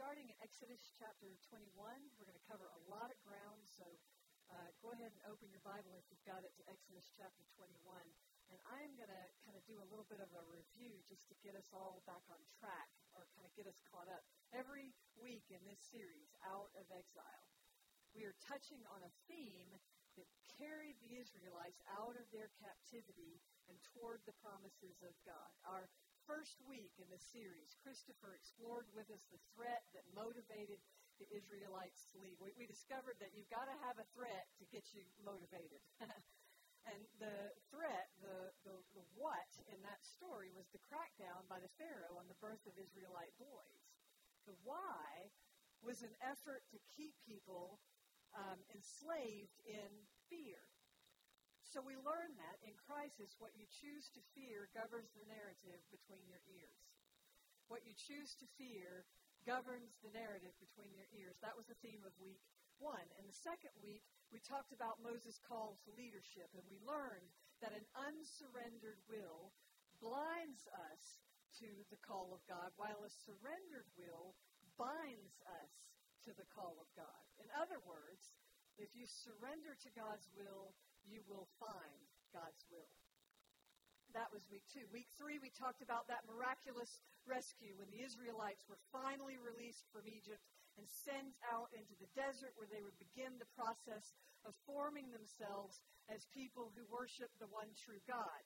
Starting in Exodus chapter 21. We're going to cover a lot of ground, so uh, go ahead and open your Bible if you've got it to Exodus chapter 21. And I'm going to kind of do a little bit of a review just to get us all back on track or kind of get us caught up. Every week in this series, Out of Exile, we are touching on a theme that carried the Israelites out of their captivity and toward the promises of God. Our first week in this series, Christopher explored with us the threat that motivated the Israelites to leave. We, we discovered that you've got to have a threat to get you motivated. and the threat, the, the, the what in that story was the crackdown by the Pharaoh on the birth of Israelite boys. The why was an effort to keep people um, enslaved in fear. So we learn that in crisis, what you choose to fear governs the narrative between your ears. What you choose to fear governs the narrative between your ears. That was the theme of week one. In the second week, we talked about Moses' call to leadership, and we learned that an unsurrendered will blinds us to the call of God, while a surrendered will binds us to the call of God. In other words, if you surrender to God's will, you will find God's will. That was week two. Week three, we talked about that miraculous rescue when the Israelites were finally released from Egypt and sent out into the desert where they would begin the process of forming themselves as people who worship the one true God.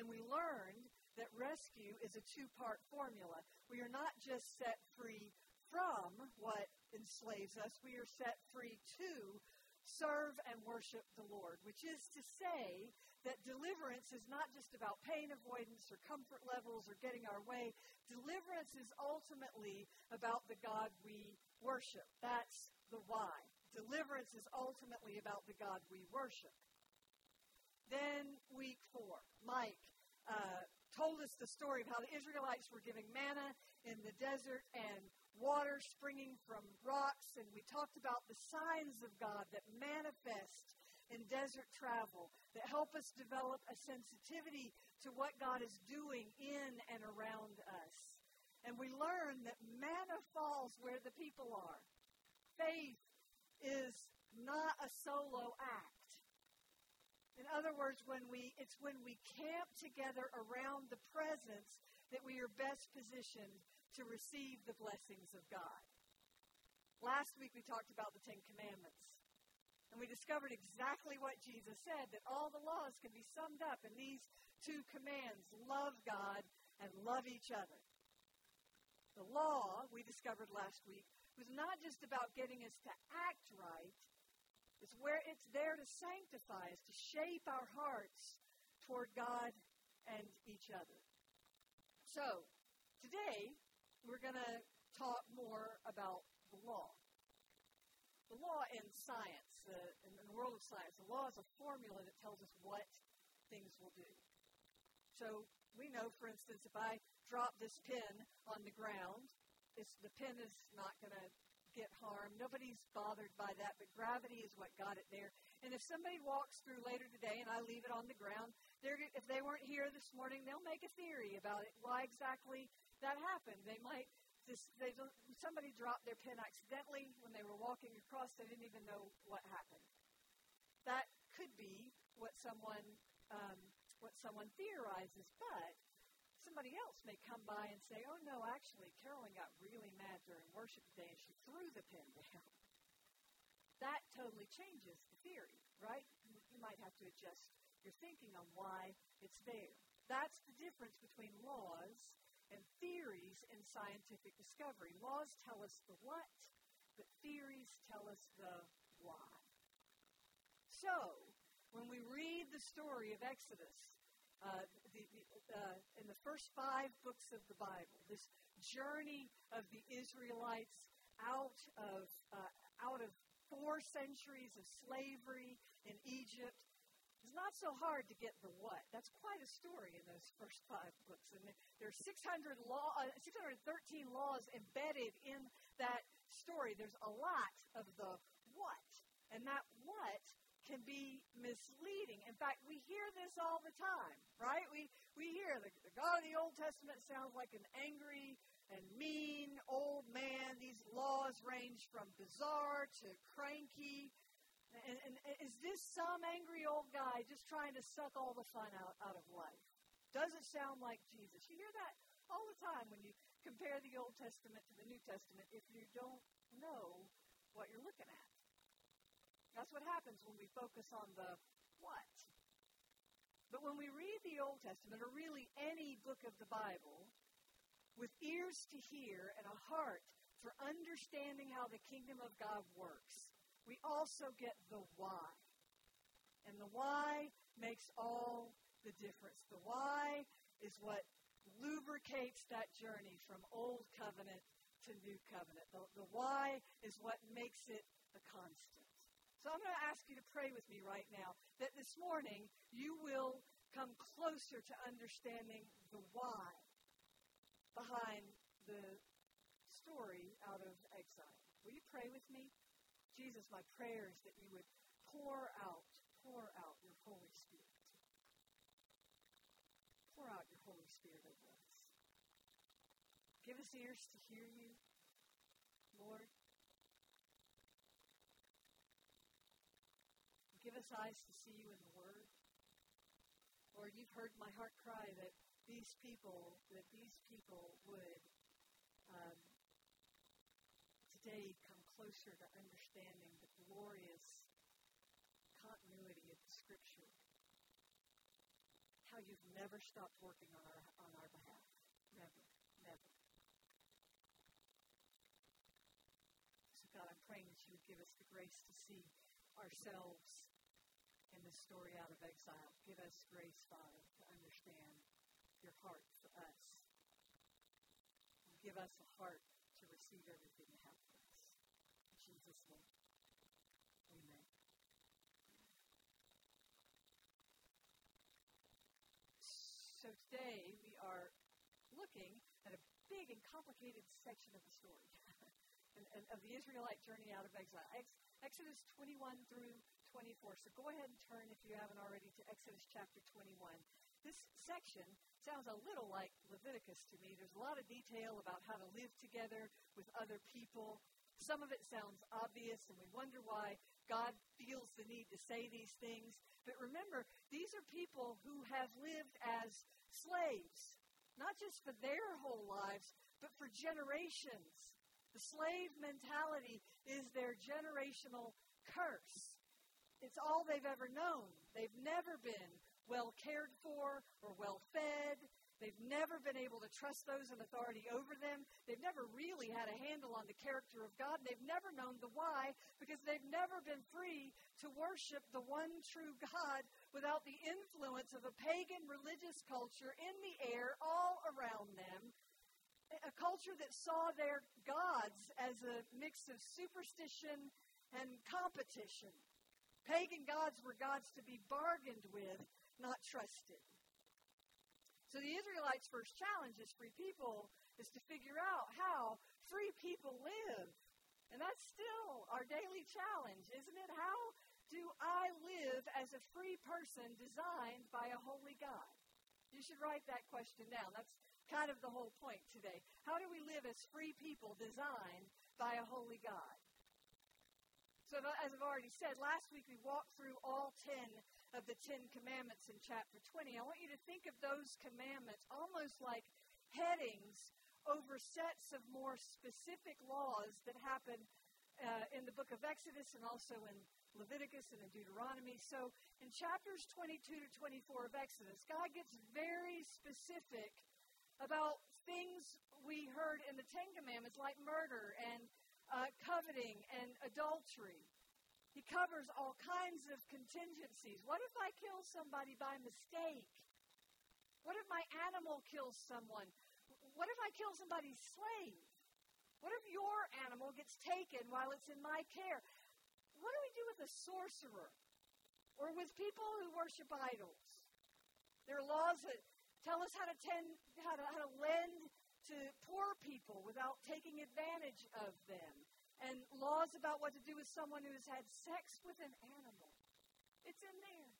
And we learned that rescue is a two part formula. We are not just set free from what enslaves us, we are set free to serve and worship the Lord, which is to say that deliverance is not just about pain avoidance or comfort levels or getting our way. Deliverance is ultimately about the God we worship. That's the why. Deliverance is ultimately about the God we worship. Then, week four, Mike uh, told us the story of how the Israelites were giving manna in the desert and water springing from rocks, and we talked about the signs of God that manifest in desert travel that help us develop a sensitivity to what God is doing in and around us. And we learn that manna falls where the people are. Faith is not a solo act. In other words, when we, it's when we camp together around the presence that we are best positioned to receive the blessings of God. Last week we talked about the Ten Commandments. And we discovered exactly what Jesus said that all the laws can be summed up in these two commands love God and love each other. The law, we discovered last week, was not just about getting us to act right, it's where it's there to sanctify us, to shape our hearts toward God and each other. So, today, we're going to talk more about the law. The law in science, uh, in the world of science, the law is a formula that tells us what things will do. So we know, for instance, if I drop this pin on the ground, the pin is not going to get harmed. Nobody's bothered by that, but gravity is what got it there. And if somebody walks through later today and I leave it on the ground, if they weren't here this morning, they'll make a theory about it, why exactly that happened. They might just they don't somebody dropped their pen accidentally when they were walking across. They didn't even know what happened. That could be what someone um, what someone theorizes, but somebody else may come by and say, "Oh no, actually, Carolyn got really mad during worship today, and she threw the pen down." That totally changes the theory, right? You might have to adjust your thinking on why it's there. That's the difference between laws and theories in scientific discovery. Laws tell us the what, but theories tell us the why. So, when we read the story of Exodus, uh, the, uh, in the first five books of the Bible, this journey of the Israelites out of uh, out of four centuries of slavery in Egypt. Not so hard to get the what. That's quite a story in those first five books, and there are 600 law, uh, 613 laws embedded in that story. There's a lot of the what, and that what can be misleading. In fact, we hear this all the time, right? We we hear the, the God of the Old Testament sounds like an angry and mean old man. These laws range from bizarre to cranky. And, and, is this some angry old guy just trying to suck all the fun out, out of life? Does it sound like Jesus? You hear that all the time when you compare the Old Testament to the New Testament if you don't know what you're looking at. That's what happens when we focus on the what. But when we read the Old Testament, or really any book of the Bible, with ears to hear and a heart for understanding how the kingdom of God works, we also get the why. And the why makes all the difference. The why is what lubricates that journey from old covenant to new covenant. The, the why is what makes it a constant. So I'm going to ask you to pray with me right now that this morning you will come closer to understanding the why behind the story out of exile. Will you pray with me? Jesus, my prayer is that you would pour out, pour out your Holy Spirit. Pour out your Holy Spirit over us. Give us ears to hear you, Lord. Give us eyes to see you in the Word. Lord, you've heard my heart cry that these people, that these people would um, today come closer to understanding the glorious continuity of the Scripture. How you've never stopped working on our on our behalf. Never, never. So God, I'm praying that you would give us the grace to see ourselves in the story out of exile. Give us grace, Father, to understand your heart for us. And give us a heart to receive everything you have for us. Jesus' name. Amen. So today we are looking at a big and complicated section of the story. and, and, of the Israelite journey out of exile. Ex- Exodus 21 through 24. So go ahead and turn, if you haven't already, to Exodus chapter 21. This section sounds a little like Leviticus to me. There's a lot of detail about how to live together with other people. Some of it sounds obvious, and we wonder why God feels the need to say these things. But remember, these are people who have lived as slaves, not just for their whole lives, but for generations. The slave mentality is their generational curse. It's all they've ever known. They've never been well cared for or well fed. They've never been able to trust those in authority over them. They've never really had a handle on the character of God. They've never known the why because they've never been free to worship the one true God without the influence of a pagan religious culture in the air all around them. A culture that saw their gods as a mix of superstition and competition. Pagan gods were gods to be bargained with, not trusted. So the Israelites' first challenge as free people is to figure out how free people live. And that's still our daily challenge, isn't it? How do I live as a free person designed by a holy God? You should write that question down. That's kind of the whole point today. How do we live as free people designed by a holy God? So, as I've already said, last week we walked through all 10 of the Ten Commandments in chapter 20. I want you to think of those commandments almost like headings over sets of more specific laws that happen uh, in the book of Exodus and also in Leviticus and in Deuteronomy. So, in chapters 22 to 24 of Exodus, God gets very specific about things we heard in the Ten Commandments, like murder and uh, coveting and adultery. He covers all kinds of contingencies. What if I kill somebody by mistake? What if my animal kills someone? What if I kill somebody's slave? What if your animal gets taken while it's in my care? What do we do with a sorcerer? Or with people who worship idols? There are laws that tell us how to tend, how to, how to lend to poor people without taking advantage of them and laws about what to do with someone who has had sex with an animal. It's in there.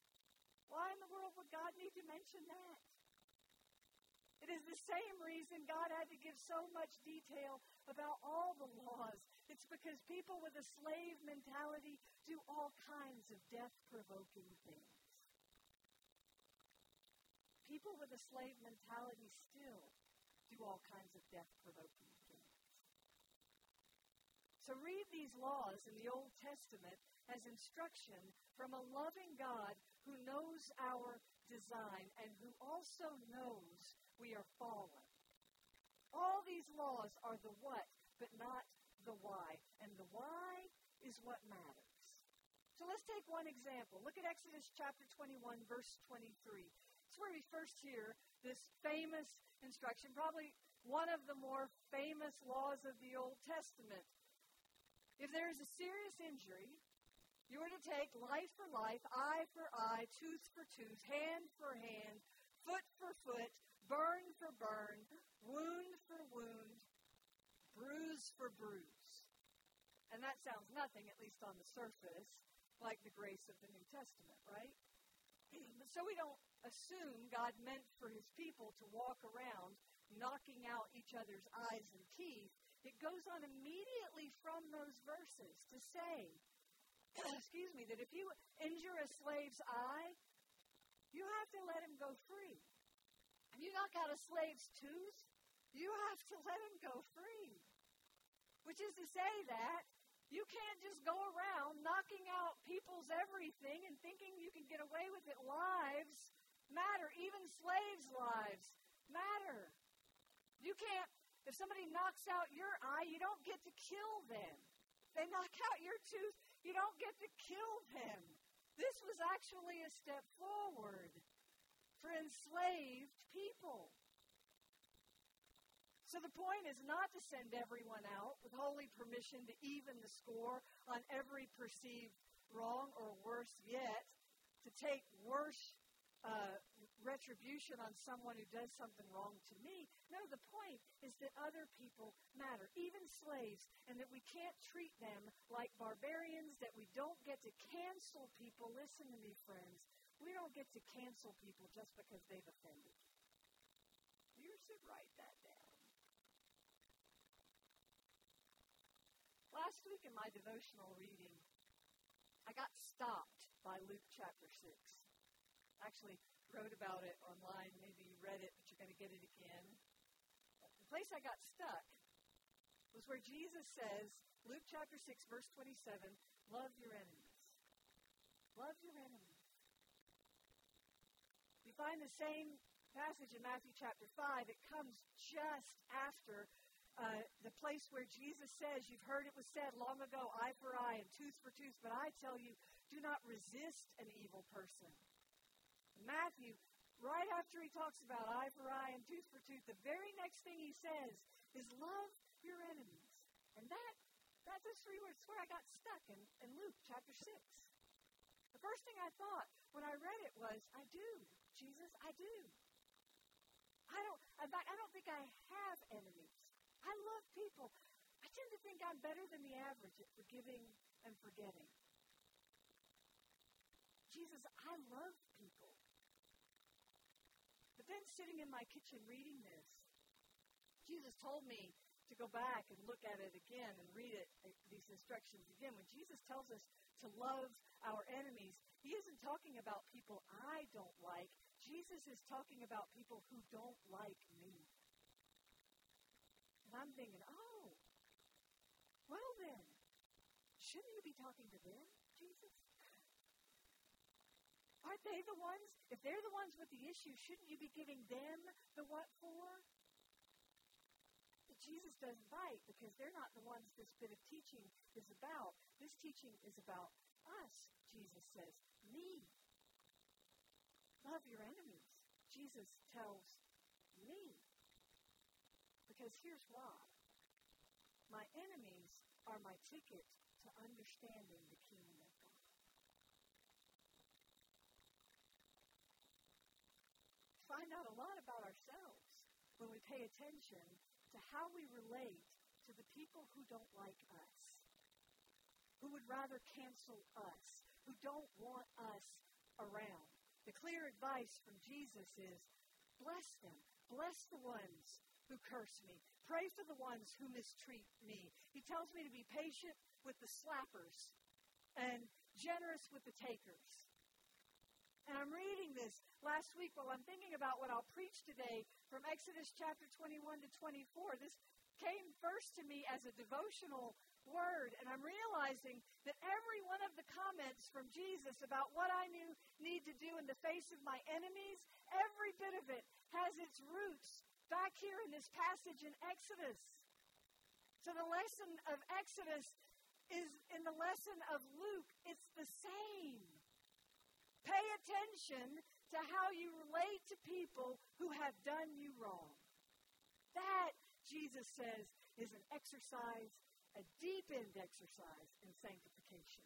Why in the world would God need to mention that? It is the same reason God had to give so much detail about all the laws. It's because people with a slave mentality do all kinds of death provoking things. People with a slave mentality still do all kinds of death provoking so read these laws in the Old Testament as instruction from a loving God who knows our design and who also knows we are fallen. All these laws are the what, but not the why. And the why is what matters. So let's take one example. Look at Exodus chapter 21, verse 23. It's where we first hear this famous instruction, probably one of the more famous laws of the Old Testament. If there is a serious injury, you are to take life for life, eye for eye, tooth for tooth, hand for hand, foot for foot, burn for burn, wound for wound, bruise for bruise. And that sounds nothing, at least on the surface, like the grace of the New Testament, right? so we don't assume God meant for his people to walk around knocking out each other's eyes and teeth it goes on immediately from those verses to say, excuse me, that if you injure a slave's eye, you have to let him go free. If you knock out a slave's tooth, you have to let him go free. Which is to say that you can't just go around knocking out people's everything and thinking you can get away with it. Lives matter. Even slaves' lives matter. You can't if somebody knocks out your eye, you don't get to kill them. If they knock out your tooth, you don't get to kill them. This was actually a step forward for enslaved people. So the point is not to send everyone out with holy permission to even the score on every perceived wrong, or worse yet, to take worse uh, retribution on someone who does something wrong to me. No, the point is that other people matter, even slaves, and that we can't treat them like barbarians, that we don't get to cancel people. Listen to me, friends. We don't get to cancel people just because they've offended. You should write that down. Last week in my devotional reading, I got stopped by Luke chapter 6. Actually, wrote about it online. Maybe you read it, but you're going to get it again. The place I got stuck was where Jesus says, Luke chapter 6, verse 27, love your enemies. Love your enemies. We find the same passage in Matthew chapter 5. It comes just after uh, the place where Jesus says, You've heard it was said long ago, eye for eye and tooth for tooth, but I tell you, do not resist an evil person. Matthew, right after he talks about eye for eye and tooth for tooth, the very next thing he says is love your enemies. And that, that's those three words where I got stuck in, in Luke chapter 6. The first thing I thought when I read it was, I do. Jesus, I do. I don't, in fact, I don't think I have enemies. I love people. I tend to think I'm better than the average at forgiving and forgetting. Jesus, I love then sitting in my kitchen reading this, Jesus told me to go back and look at it again and read it, uh, these instructions again. When Jesus tells us to love our enemies, he isn't talking about people I don't like. Jesus is talking about people who don't like me. And I'm thinking, oh, well then, shouldn't you be talking to them, Jesus? Aren't they the ones? If they're the ones with the issue, shouldn't you be giving them the what for? But Jesus doesn't bite because they're not the ones this bit of teaching is about. This teaching is about us, Jesus says. Me. Love your enemies. Jesus tells me. Because here's why. My enemies are my ticket to understanding the kingdom of God. Find out a lot about ourselves when we pay attention to how we relate to the people who don't like us, who would rather cancel us, who don't want us around. The clear advice from Jesus is bless them, bless the ones who curse me, pray for the ones who mistreat me. He tells me to be patient with the slappers and generous with the takers. And I'm reading this last week while I'm thinking about what I'll preach today from Exodus chapter 21 to 24. This came first to me as a devotional word, and I'm realizing that every one of the comments from Jesus about what I knew need to do in the face of my enemies, every bit of it has its roots back here in this passage in Exodus. So the lesson of Exodus is in the lesson of Luke, it's the same. Pay attention to how you relate to people who have done you wrong. That, Jesus says, is an exercise, a deep end exercise in sanctification.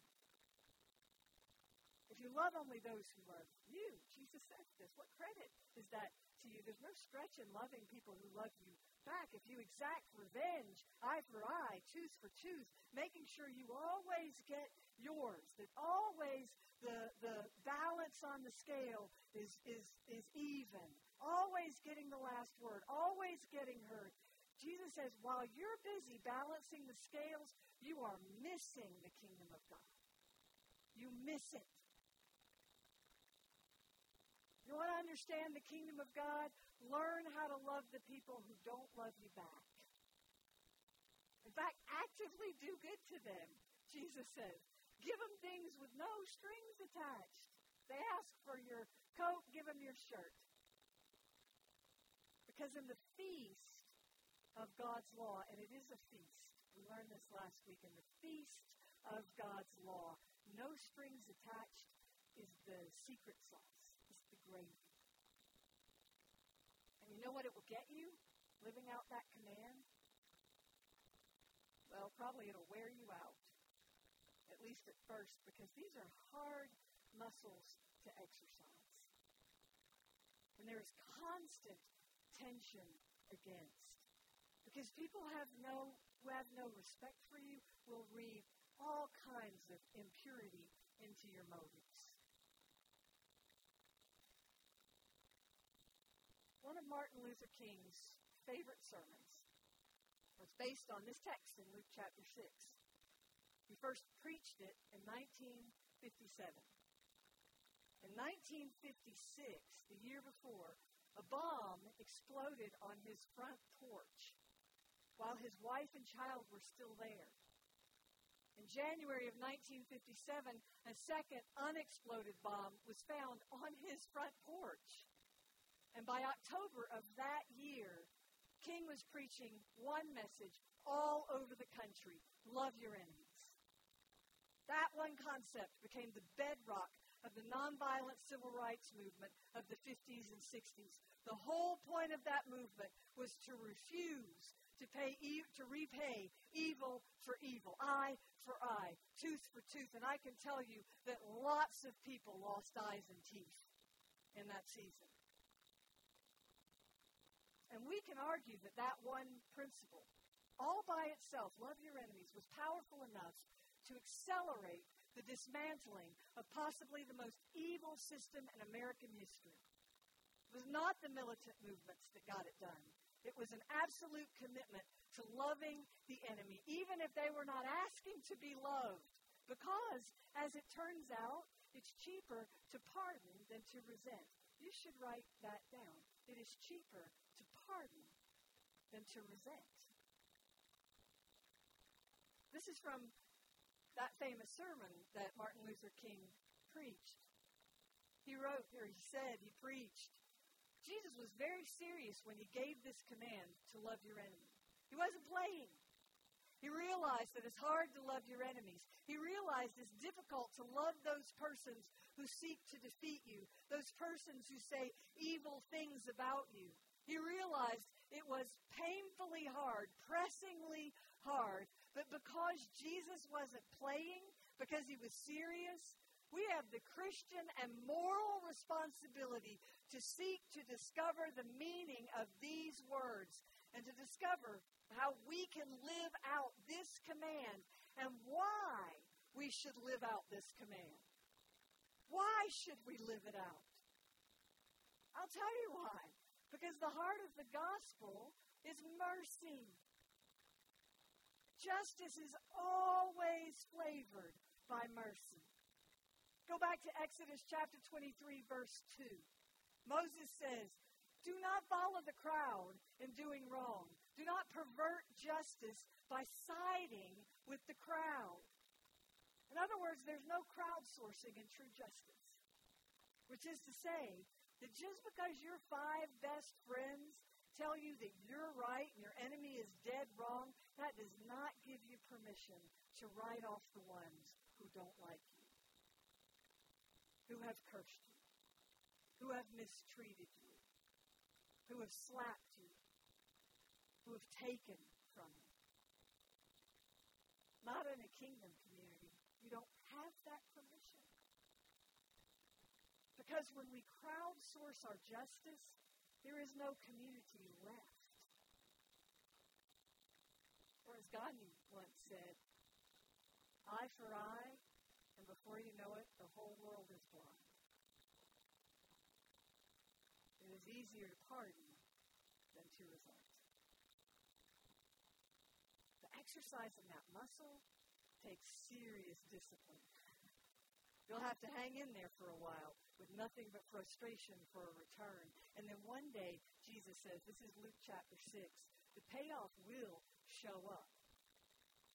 If you love only those who love you, Jesus says this. What credit is that to you? There's no stretch in loving people who love you back. If you exact revenge, eye for eye, tooth for tooth, making sure you always get yours, that always the, the balance on the scale is, is, is even, always getting the last word, always getting heard. Jesus says, while you're busy balancing the scales, you are missing the kingdom of God. You miss it. You want to understand the kingdom of God? Learn how to love the people who don't love you back. In fact, actively do good to them, Jesus says. Give them things with no strings attached. They ask for your coat, give them your shirt. Because in the feast of God's law, and it is a feast, we learned this last week, in the feast of God's law, no strings attached is the secret sauce it's the gravy. And you know what it will get you living out that command? Well, probably it'll wear you out, at least at first, because these are hard muscles to exercise. And there is constant tension against. Because people have no who have no respect for you will read all kinds of impurity into your motives. one of Martin Luther King's favorite sermons was based on this text in Luke chapter 6. He first preached it in 1957. In 1956, the year before, a bomb exploded on his front porch while his wife and child were still there. In January of 1957, a second unexploded bomb was found on his front porch. And by October of that year, King was preaching one message all over the country love your enemies. That one concept became the bedrock of the nonviolent civil rights movement of the 50s and 60s. The whole point of that movement was to refuse to pay to repay evil for evil, eye for eye, tooth for tooth. And I can tell you that lots of people lost eyes and teeth in that season. And we can argue that that one principle, all by itself, love your enemies, was powerful enough to accelerate the dismantling of possibly the most evil system in American history. It was not the militant movements that got it done. It was an absolute commitment to loving the enemy, even if they were not asking to be loved. Because, as it turns out, it's cheaper to pardon than to resent. You should write that down. It is cheaper to pardon than to resent. This is from that famous sermon that Martin Luther King preached. He wrote, or he said, he preached. Jesus was very serious when he gave this command to love your enemy. He wasn't playing. He realized that it's hard to love your enemies. He realized it's difficult to love those persons who seek to defeat you, those persons who say evil things about you. He realized it was painfully hard, pressingly hard, but because Jesus wasn't playing, because he was serious, we have the Christian and moral responsibility to seek to discover the meaning of these words and to discover how we can live out this command and why we should live out this command. Why should we live it out? I'll tell you why. Because the heart of the gospel is mercy. Justice is always flavored by mercy. Go back to Exodus chapter 23, verse 2. Moses says, Do not follow the crowd in doing wrong. Do not pervert justice by siding with the crowd. In other words, there's no crowdsourcing in true justice. Which is to say that just because your five best friends tell you that you're right and your enemy is dead wrong, that does not give you permission to write off the ones who don't like you, who have cursed you, who have mistreated you, who have slapped you, who have taken from you. Not in a kingdom community. You don't have that permission. Because when we crowdsource our justice, there is no community left. Or as Gandhi once said, eye for eye, and before you know it, the whole world is blind. It is easier to pardon than to resent exercising that muscle takes serious discipline. You'll have to hang in there for a while with nothing but frustration for a return. And then one day, Jesus says, this is Luke chapter 6, the payoff will show up.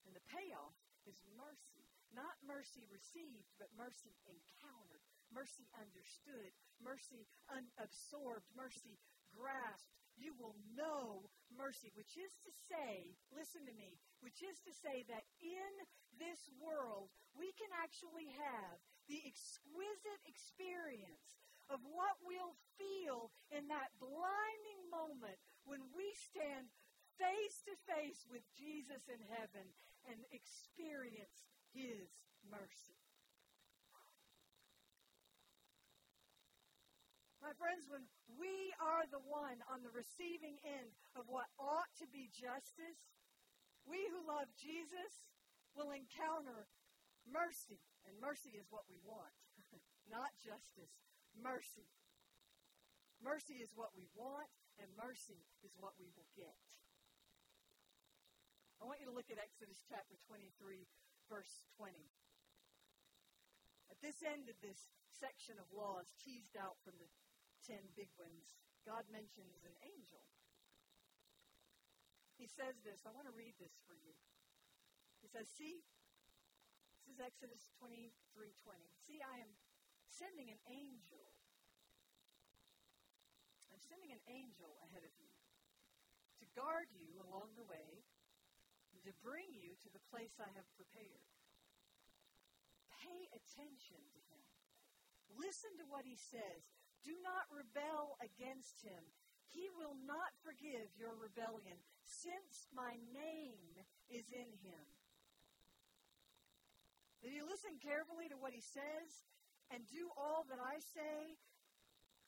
And the payoff is mercy. Not mercy received, but mercy encountered, mercy understood, mercy un- absorbed, mercy grasped, you will know mercy, which is to say, listen to me, which is to say that in this world, we can actually have the exquisite experience of what we'll feel in that blinding moment when we stand face to face with Jesus in heaven and experience his mercy. My friends, when we are the one on the receiving end of what ought to be justice, we who love Jesus will encounter mercy. And mercy is what we want, not justice. Mercy. Mercy is what we want, and mercy is what we will get. I want you to look at Exodus chapter 23, verse 20. At this end of this section of laws teased out from the ten big ones, God mentions an angel. He says this. I want to read this for you. He says, See, this is Exodus 23 20. See, I am sending an angel. I'm sending an angel ahead of you to guard you along the way and to bring you to the place I have prepared. Pay attention to him. Listen to what he says. Do not rebel against him. He will not forgive your rebellion, since my name is in him. Did you listen carefully to what he says and do all that I say?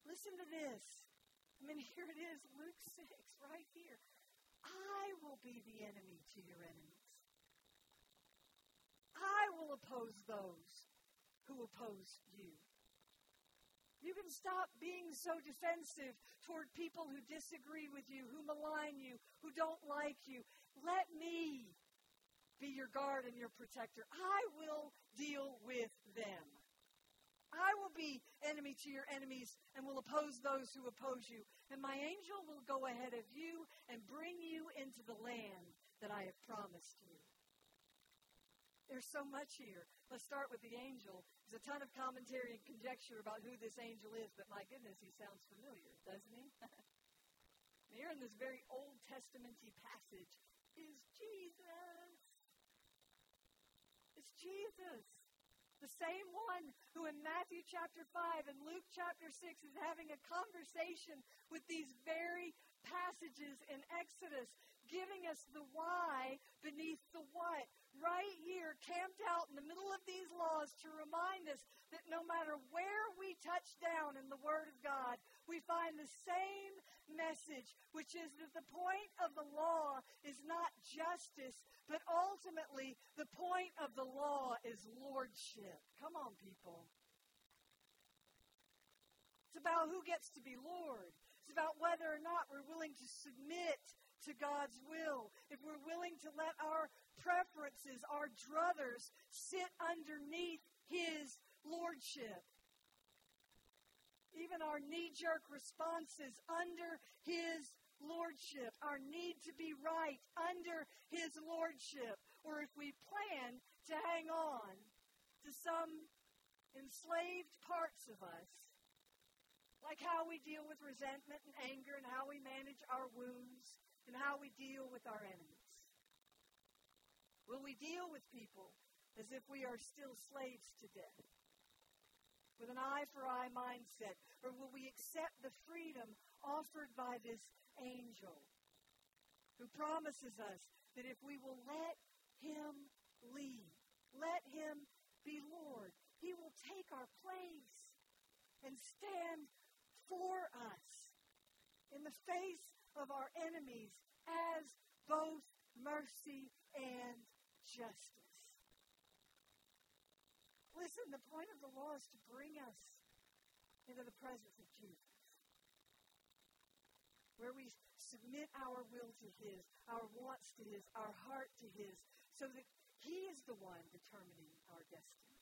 Listen to this. I mean, here it is, Luke 6, right here. I will be the enemy to your enemies. I will oppose those who oppose you. You can stop being so defensive toward people who disagree with you, who malign you, who don't like you. Let me be your guard and your protector. I will deal with them. I will be enemy to your enemies and will oppose those who oppose you. And my angel will go ahead of you and bring you into the land that I have promised you. There's so much here. Let's start with the angel. There's a ton of commentary and conjecture about who this angel is, but my goodness, he sounds familiar, doesn't he? here in this very Old Testamenty passage is Jesus. It's Jesus. The same one who in Matthew chapter 5 and Luke chapter 6 is having a conversation with these very passages in Exodus, giving us the why beneath the what. Right here, camped out in the middle of these laws to remind us that no matter where we touch down in the Word of God, we find the same message, which is that the point of the law is not justice, but ultimately the point of the law is lordship. Come on, people. It's about who gets to be Lord. It's about whether or not we're willing to submit to God's will, if we're willing to let our preferences, our druthers, sit underneath His lordship. Even our knee jerk responses under His lordship, our need to be right under His lordship, or if we plan to hang on to some enslaved parts of us, like how we deal with resentment and anger and how we manage our wounds, and how we deal with our enemies? Will we deal with people as if we are still slaves to death? With an eye for eye mindset? Or will we accept the freedom offered by this angel who promises us that if we will let him lead, let him be Lord, he will take our place and stand for us in the face of our enemies as both mercy and justice. Listen, the point of the law is to bring us into the presence of Jesus, where we submit our will to His, our wants to His, our heart to His, so that He is the one determining our destiny.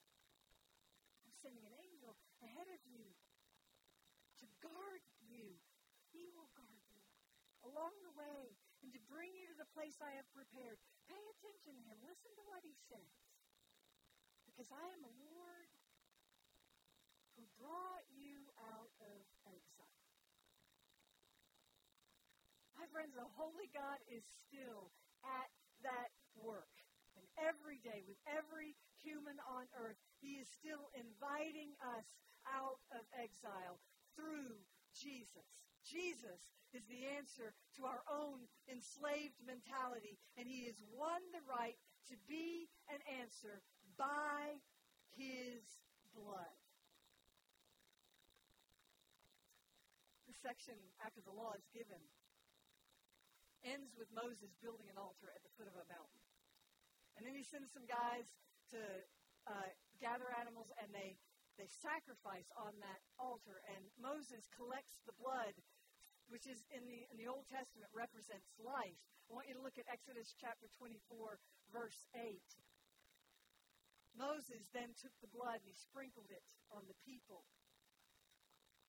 I'm sending an angel ahead of you to guard you. He will along the way and to bring you to the place I have prepared. Pay attention to him. Listen to what he says. Because I am the Lord who brought you out of exile. My friends, the Holy God is still at that work. And every day, with every human on earth, He is still inviting us out of exile through Jesus. Jesus is the answer to our own enslaved mentality, and He has won the right to be an answer by His blood. The section after the law is given ends with Moses building an altar at the foot of a mountain. And then he sends some guys to uh, gather animals, and they they sacrifice on that altar, and Moses collects the blood, which is in the, in the Old Testament represents life. I want you to look at Exodus chapter 24, verse 8. Moses then took the blood and he sprinkled it on the people.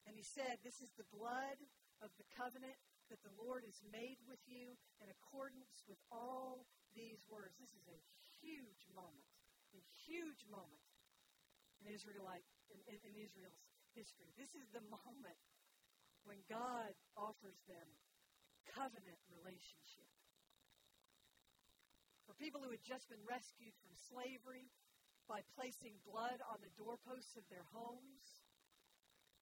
And he said, This is the blood of the covenant that the Lord has made with you in accordance with all these words. This is a huge moment, a huge moment in Israelite in, in, in Israel's history. This is the moment when God offers them covenant relationship. For people who had just been rescued from slavery by placing blood on the doorposts of their homes,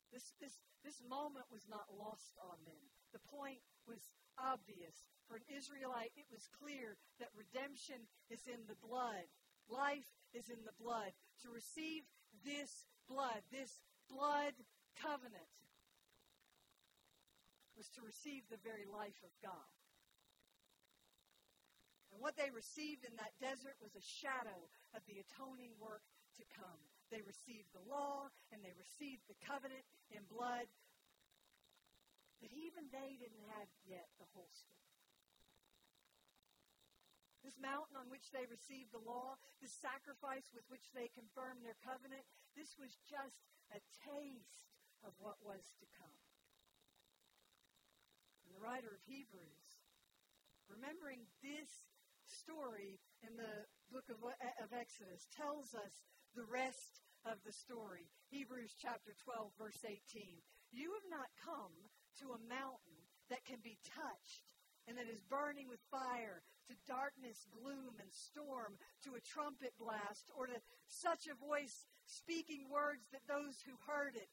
this, this, this moment was not lost on them. The point was obvious. For an Israelite, it was clear that redemption is in the blood. Life is in the blood. To receive this blood, this blood covenant, was to receive the very life of God. And what they received in that desert was a shadow of the atoning work to come. They received the law and they received the covenant in blood, but even they didn't have yet the whole story. This mountain on which they received the law, this sacrifice with which they confirmed their covenant, this was just a taste of what was to come. And the writer of Hebrews, remembering this story in the book of, of Exodus, tells us the rest of the story. Hebrews chapter 12, verse 18. You have not come to a mountain that can be touched and that is burning with fire, to darkness, gloom, and storm, to a trumpet blast, or to such a voice speaking words that those who heard it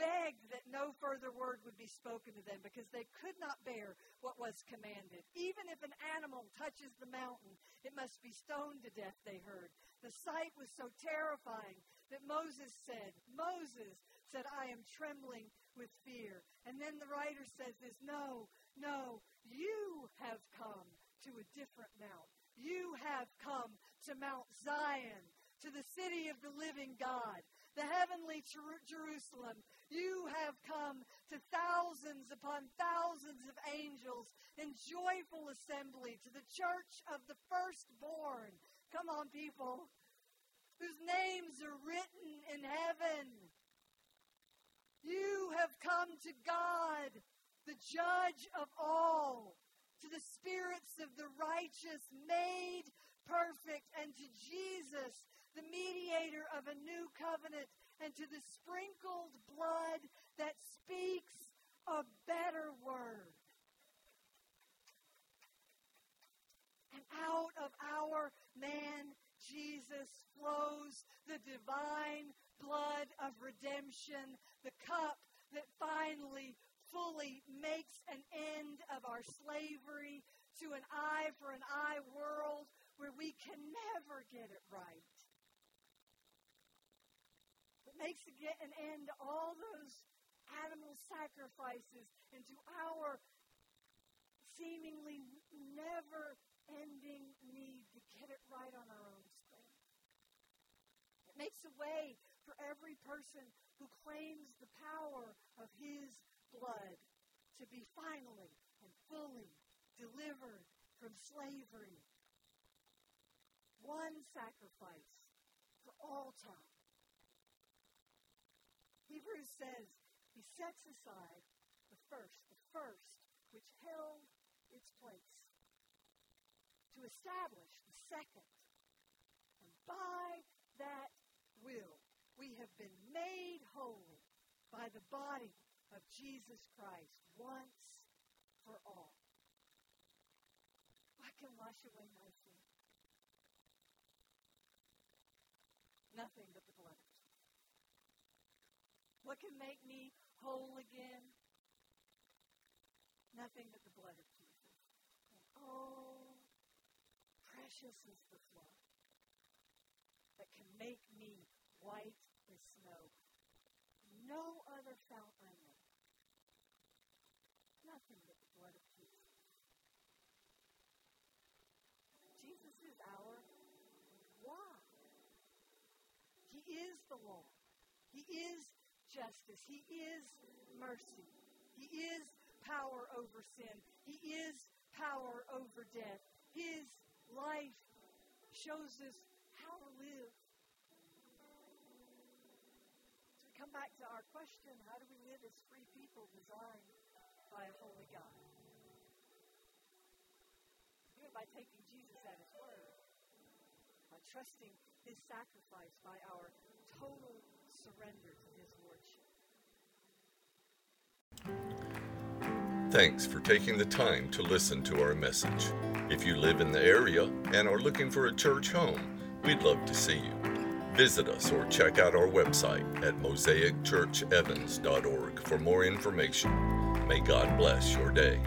begged that no further word would be spoken to them because they could not bear what was commanded. Even if an animal touches the mountain, it must be stoned to death, they heard. The sight was so terrifying that Moses said, Moses said, I am trembling with fear. And then the writer says this No, no, you have come to a different mount. You have come to Mount Zion, to the city of the living God, the heavenly Jer- Jerusalem. You have come to thousands upon thousands of angels in joyful assembly to the church of the firstborn. Come on, people, whose names are written in heaven. You have come to God, the judge of all, to the spirits of the righteous made perfect, and to Jesus, the mediator of a new covenant, and to the sprinkled blood that speaks a better word. And out of our man Jesus flows the divine blood of redemption, the cup that finally fully makes an end of our slavery to an eye for an eye world where we can never get it right. It makes an end to all those animal sacrifices and to our seemingly never ending need to get it right on our own strength. It makes a way for every person who claims the power of his blood to be finally and fully delivered from slavery one sacrifice for all time. Hebrews says he sets aside the first, the first which held its place, to establish the second. And by that will, we have been made holy by the body of Jesus Christ once for all. What can wash away my sin? Nothing but the blood of Jesus. What can make me whole again? Nothing but the blood of Jesus. And oh, precious is the flow that can make me white as snow. No other fount I know. Nothing but the blood of Jesus. Jesus is our why is the law. He is justice. He is mercy. He is power over sin. He is power over death. His life shows us how to live. So we come back to our question how do we live as free people designed by a holy God? Do it by taking Jesus at his word, by trusting his sacrifice by our total surrender to his lordship. Thanks for taking the time to listen to our message. If you live in the area and are looking for a church home, we'd love to see you. Visit us or check out our website at mosaicchurchevans.org for more information. May God bless your day.